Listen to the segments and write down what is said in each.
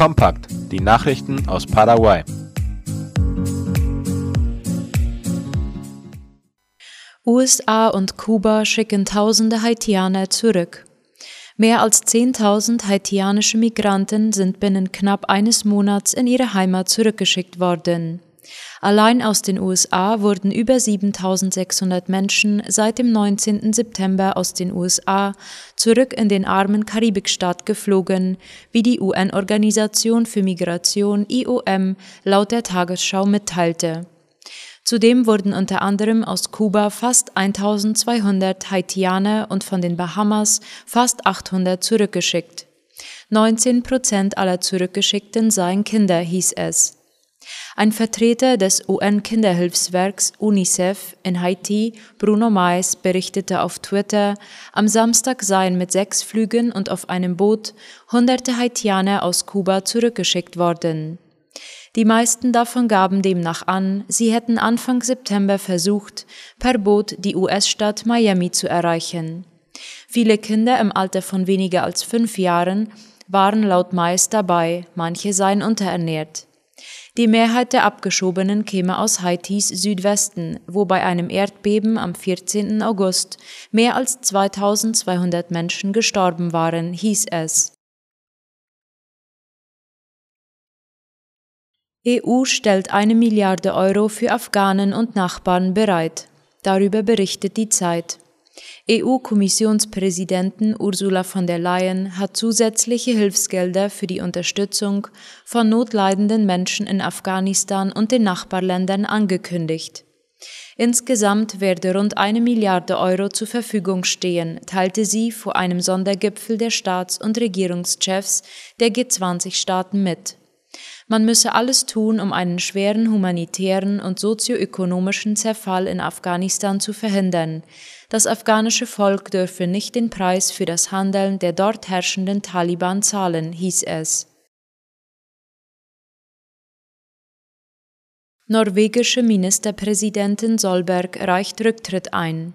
Kompakt, die Nachrichten aus Paraguay. USA und Kuba schicken tausende Haitianer zurück. Mehr als 10.000 haitianische Migranten sind binnen knapp eines Monats in ihre Heimat zurückgeschickt worden. Allein aus den USA wurden über 7600 Menschen seit dem 19. September aus den USA zurück in den armen Karibikstaat geflogen, wie die UN-Organisation für Migration IOM laut der Tagesschau mitteilte. Zudem wurden unter anderem aus Kuba fast 1200 Haitianer und von den Bahamas fast 800 zurückgeschickt. 19 Prozent aller Zurückgeschickten seien Kinder, hieß es. Ein Vertreter des UN-Kinderhilfswerks UNICEF in Haiti, Bruno Mais, berichtete auf Twitter, am Samstag seien mit sechs Flügen und auf einem Boot hunderte Haitianer aus Kuba zurückgeschickt worden. Die meisten davon gaben demnach an, sie hätten Anfang September versucht, per Boot die US-Stadt Miami zu erreichen. Viele Kinder im Alter von weniger als fünf Jahren waren laut Mais dabei, manche seien unterernährt. Die Mehrheit der Abgeschobenen käme aus Haitis Südwesten, wo bei einem Erdbeben am 14. August mehr als 2200 Menschen gestorben waren, hieß es. EU stellt eine Milliarde Euro für Afghanen und Nachbarn bereit. Darüber berichtet die Zeit. EU-Kommissionspräsidentin Ursula von der Leyen hat zusätzliche Hilfsgelder für die Unterstützung von notleidenden Menschen in Afghanistan und den Nachbarländern angekündigt. Insgesamt werde rund eine Milliarde Euro zur Verfügung stehen, teilte sie vor einem Sondergipfel der Staats- und Regierungschefs der G20-Staaten mit. Man müsse alles tun, um einen schweren humanitären und sozioökonomischen Zerfall in Afghanistan zu verhindern. Das afghanische Volk dürfe nicht den Preis für das Handeln der dort herrschenden Taliban zahlen, hieß es. Norwegische Ministerpräsidentin Solberg reicht Rücktritt ein.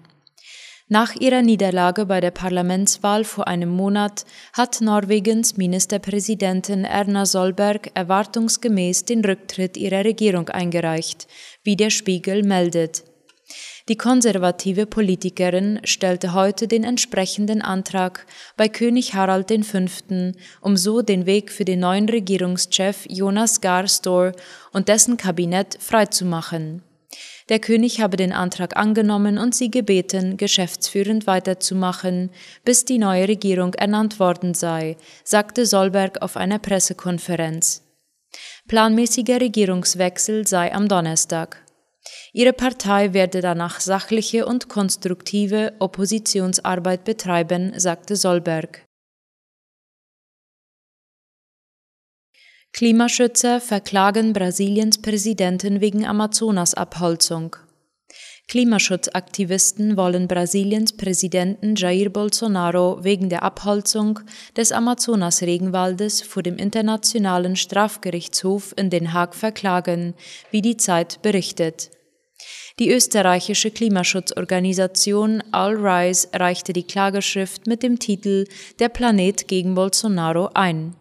Nach ihrer Niederlage bei der Parlamentswahl vor einem Monat hat Norwegens Ministerpräsidentin Erna Solberg erwartungsgemäß den Rücktritt ihrer Regierung eingereicht, wie der Spiegel meldet. Die konservative Politikerin stellte heute den entsprechenden Antrag bei König Harald V., um so den Weg für den neuen Regierungschef Jonas Gahr Store und dessen Kabinett freizumachen. Der König habe den Antrag angenommen und sie gebeten, geschäftsführend weiterzumachen, bis die neue Regierung ernannt worden sei, sagte Solberg auf einer Pressekonferenz. Planmäßiger Regierungswechsel sei am Donnerstag. Ihre Partei werde danach sachliche und konstruktive Oppositionsarbeit betreiben, sagte Solberg. Klimaschützer verklagen Brasiliens Präsidenten wegen Amazonasabholzung. Klimaschutzaktivisten wollen Brasiliens Präsidenten Jair Bolsonaro wegen der Abholzung des Amazonas-Regenwaldes vor dem Internationalen Strafgerichtshof in Den Haag verklagen, wie die Zeit berichtet. Die österreichische Klimaschutzorganisation All Rise reichte die Klageschrift mit dem Titel Der Planet gegen Bolsonaro ein.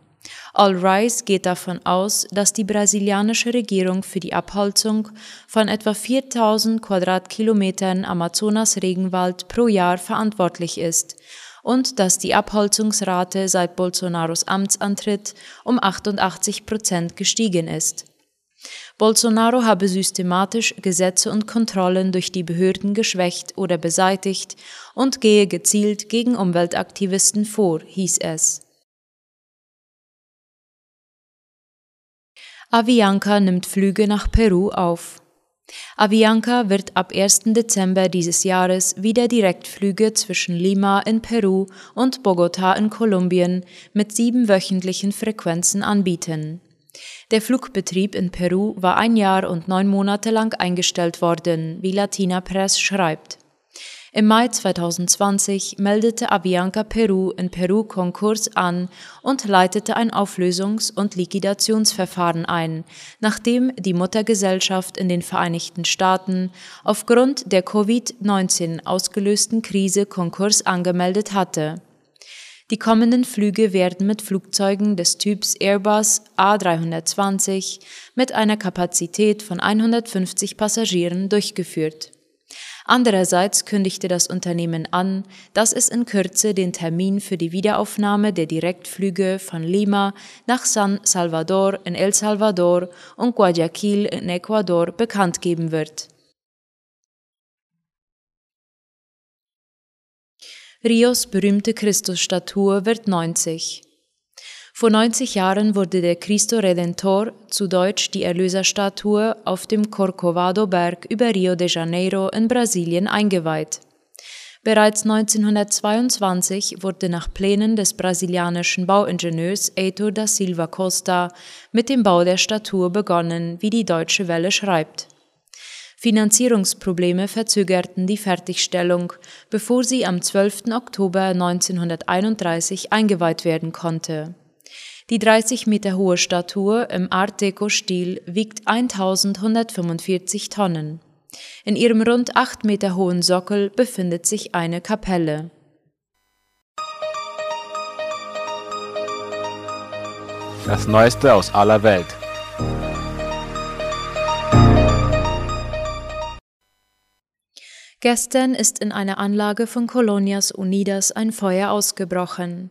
All Rise geht davon aus, dass die brasilianische Regierung für die Abholzung von etwa 4000 Quadratkilometern Amazonas-Regenwald pro Jahr verantwortlich ist und dass die Abholzungsrate seit Bolsonaros Amtsantritt um 88 Prozent gestiegen ist. Bolsonaro habe systematisch Gesetze und Kontrollen durch die Behörden geschwächt oder beseitigt und gehe gezielt gegen Umweltaktivisten vor, hieß es. Avianca nimmt Flüge nach Peru auf. Avianca wird ab 1. Dezember dieses Jahres wieder Direktflüge zwischen Lima in Peru und Bogota in Kolumbien mit sieben wöchentlichen Frequenzen anbieten. Der Flugbetrieb in Peru war ein Jahr und neun Monate lang eingestellt worden, wie Latina Press schreibt. Im Mai 2020 meldete Avianca Peru in Peru Konkurs an und leitete ein Auflösungs- und Liquidationsverfahren ein, nachdem die Muttergesellschaft in den Vereinigten Staaten aufgrund der Covid-19 ausgelösten Krise Konkurs angemeldet hatte. Die kommenden Flüge werden mit Flugzeugen des Typs Airbus A320 mit einer Kapazität von 150 Passagieren durchgeführt. Andererseits kündigte das Unternehmen an, dass es in Kürze den Termin für die Wiederaufnahme der Direktflüge von Lima nach San Salvador in El Salvador und Guayaquil in Ecuador bekannt geben wird. Rios berühmte Christusstatue wird 90. Vor 90 Jahren wurde der Cristo Redentor, zu Deutsch die Erlöserstatue, auf dem Corcovado-Berg über Rio de Janeiro in Brasilien eingeweiht. Bereits 1922 wurde nach Plänen des brasilianischen Bauingenieurs Heitor da Silva Costa mit dem Bau der Statue begonnen, wie die Deutsche Welle schreibt. Finanzierungsprobleme verzögerten die Fertigstellung, bevor sie am 12. Oktober 1931 eingeweiht werden konnte. Die 30 Meter hohe Statue im Art Deco-Stil wiegt 1145 Tonnen. In ihrem rund 8 Meter hohen Sockel befindet sich eine Kapelle. Das Neueste aus aller Welt. Gestern ist in einer Anlage von Colonias Unidas ein Feuer ausgebrochen.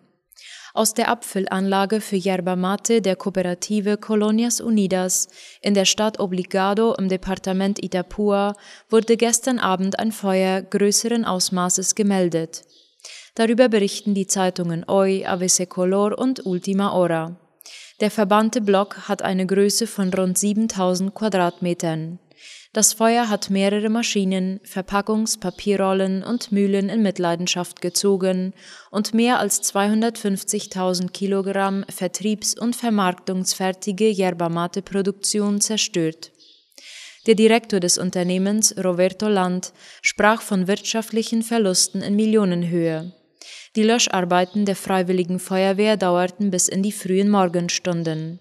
Aus der Abfüllanlage für Yerba Mate der Kooperative Colonias Unidas in der Stadt Obligado im Departement Itapua wurde gestern Abend ein Feuer größeren Ausmaßes gemeldet. Darüber berichten die Zeitungen Hoy, Avese Color und Ultima Hora. Der verbannte Block hat eine Größe von rund 7000 Quadratmetern. Das Feuer hat mehrere Maschinen, Verpackungs-, Papierrollen und Mühlen in Mitleidenschaft gezogen und mehr als 250.000 Kilogramm vertriebs- und vermarktungsfertige Yerba Mate Produktion zerstört. Der Direktor des Unternehmens, Roberto Land, sprach von wirtschaftlichen Verlusten in Millionenhöhe. Die Löscharbeiten der Freiwilligen Feuerwehr dauerten bis in die frühen Morgenstunden.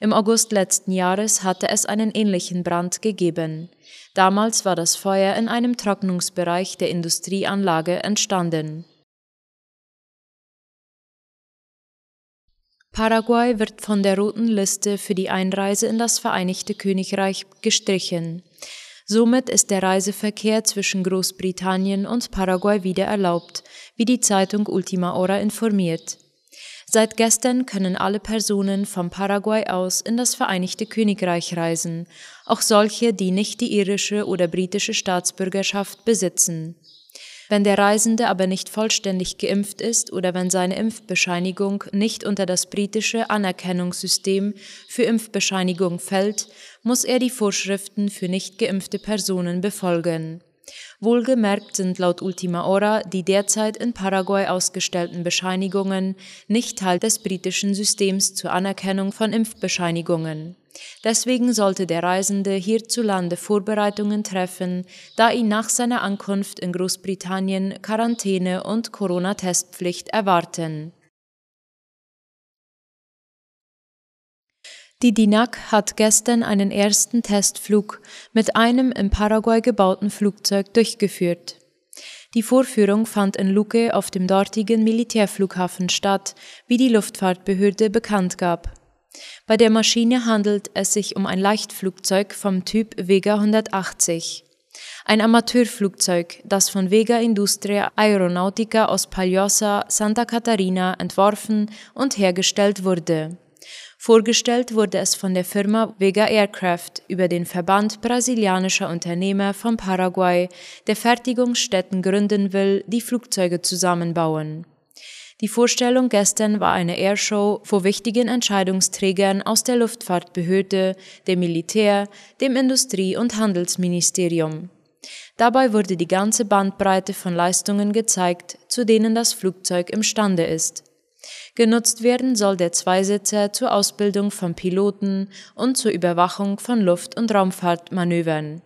Im August letzten Jahres hatte es einen ähnlichen Brand gegeben. Damals war das Feuer in einem Trocknungsbereich der Industrieanlage entstanden. Paraguay wird von der roten Liste für die Einreise in das Vereinigte Königreich gestrichen. Somit ist der Reiseverkehr zwischen Großbritannien und Paraguay wieder erlaubt, wie die Zeitung Ultima Hora informiert. Seit gestern können alle Personen vom Paraguay aus in das Vereinigte Königreich reisen, auch solche, die nicht die irische oder britische Staatsbürgerschaft besitzen. Wenn der Reisende aber nicht vollständig geimpft ist oder wenn seine Impfbescheinigung nicht unter das britische Anerkennungssystem für Impfbescheinigung fällt, muss er die Vorschriften für nicht geimpfte Personen befolgen. Wohlgemerkt sind laut Ultima Hora die derzeit in Paraguay ausgestellten Bescheinigungen nicht Teil des britischen Systems zur Anerkennung von Impfbescheinigungen. Deswegen sollte der Reisende hierzulande Vorbereitungen treffen, da ihn nach seiner Ankunft in Großbritannien Quarantäne und Corona-Testpflicht erwarten. Die DINAC hat gestern einen ersten Testflug mit einem im Paraguay gebauten Flugzeug durchgeführt. Die Vorführung fand in Luque auf dem dortigen Militärflughafen statt, wie die Luftfahrtbehörde bekannt gab. Bei der Maschine handelt es sich um ein Leichtflugzeug vom Typ Vega 180. Ein Amateurflugzeug, das von Vega Industria Aeronautica aus Palhoça, Santa Catarina entworfen und hergestellt wurde. Vorgestellt wurde es von der Firma Vega Aircraft über den Verband brasilianischer Unternehmer von Paraguay, der Fertigungsstätten gründen will, die Flugzeuge zusammenbauen. Die Vorstellung gestern war eine Airshow vor wichtigen Entscheidungsträgern aus der Luftfahrtbehörde, dem Militär, dem Industrie- und Handelsministerium. Dabei wurde die ganze Bandbreite von Leistungen gezeigt, zu denen das Flugzeug imstande ist. Genutzt werden soll der Zweisitzer zur Ausbildung von Piloten und zur Überwachung von Luft- und Raumfahrtmanövern.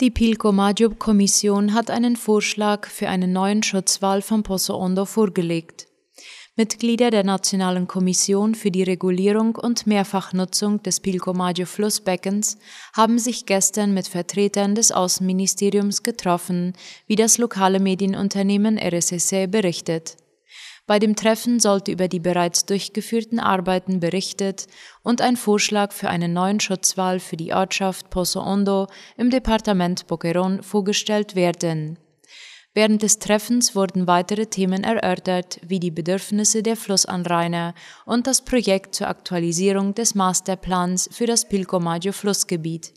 Die Pilcomaggio-Kommission hat einen Vorschlag für einen neuen Schutzwall von Pozo Ondo vorgelegt. Mitglieder der Nationalen Kommission für die Regulierung und Mehrfachnutzung des Pilcomaggio-Flussbeckens haben sich gestern mit Vertretern des Außenministeriums getroffen, wie das lokale Medienunternehmen RSSE berichtet. Bei dem Treffen sollte über die bereits durchgeführten Arbeiten berichtet und ein Vorschlag für einen neuen Schutzwall für die Ortschaft Pozo Hondo im Departement Boquerón vorgestellt werden. Während des Treffens wurden weitere Themen erörtert, wie die Bedürfnisse der Flussanrainer und das Projekt zur Aktualisierung des Masterplans für das Pilcomaggio-Flussgebiet.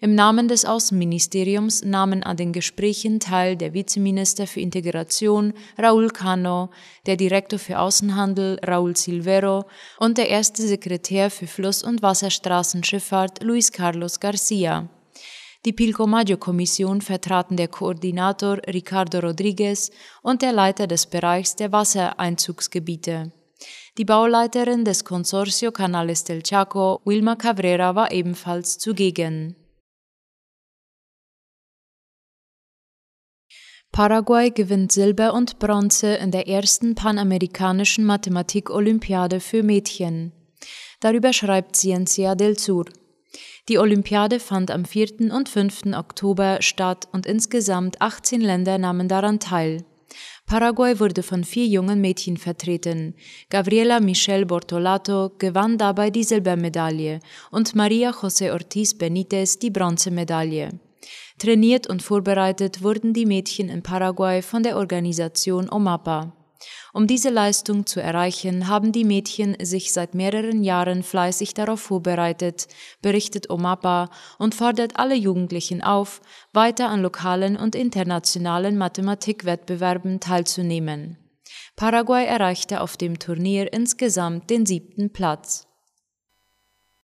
Im Namen des Außenministeriums nahmen an den Gesprächen teil der Vizeminister für Integration Raúl Cano, der Direktor für Außenhandel Raúl Silvero und der erste Sekretär für Fluss- und Wasserstraßenschifffahrt Luis Carlos Garcia. Die Pilcomaggio-Kommission vertraten der Koordinator Ricardo Rodriguez und der Leiter des Bereichs der Wassereinzugsgebiete. Die Bauleiterin des Consorcio Canales del Chaco, Wilma Cabrera, war ebenfalls zugegen. Paraguay gewinnt Silber und Bronze in der ersten panamerikanischen Mathematik-Olympiade für Mädchen. Darüber schreibt Ciencia del Sur. Die Olympiade fand am 4. und 5. Oktober statt und insgesamt 18 Länder nahmen daran teil. Paraguay wurde von vier jungen Mädchen vertreten. Gabriela Michelle Bortolato gewann dabei die Silbermedaille und Maria José Ortiz Benitez die Bronzemedaille. Trainiert und vorbereitet wurden die Mädchen in Paraguay von der Organisation OMAPA. Um diese Leistung zu erreichen, haben die Mädchen sich seit mehreren Jahren fleißig darauf vorbereitet, berichtet Omapa und fordert alle Jugendlichen auf, weiter an lokalen und internationalen Mathematikwettbewerben teilzunehmen. Paraguay erreichte auf dem Turnier insgesamt den siebten Platz.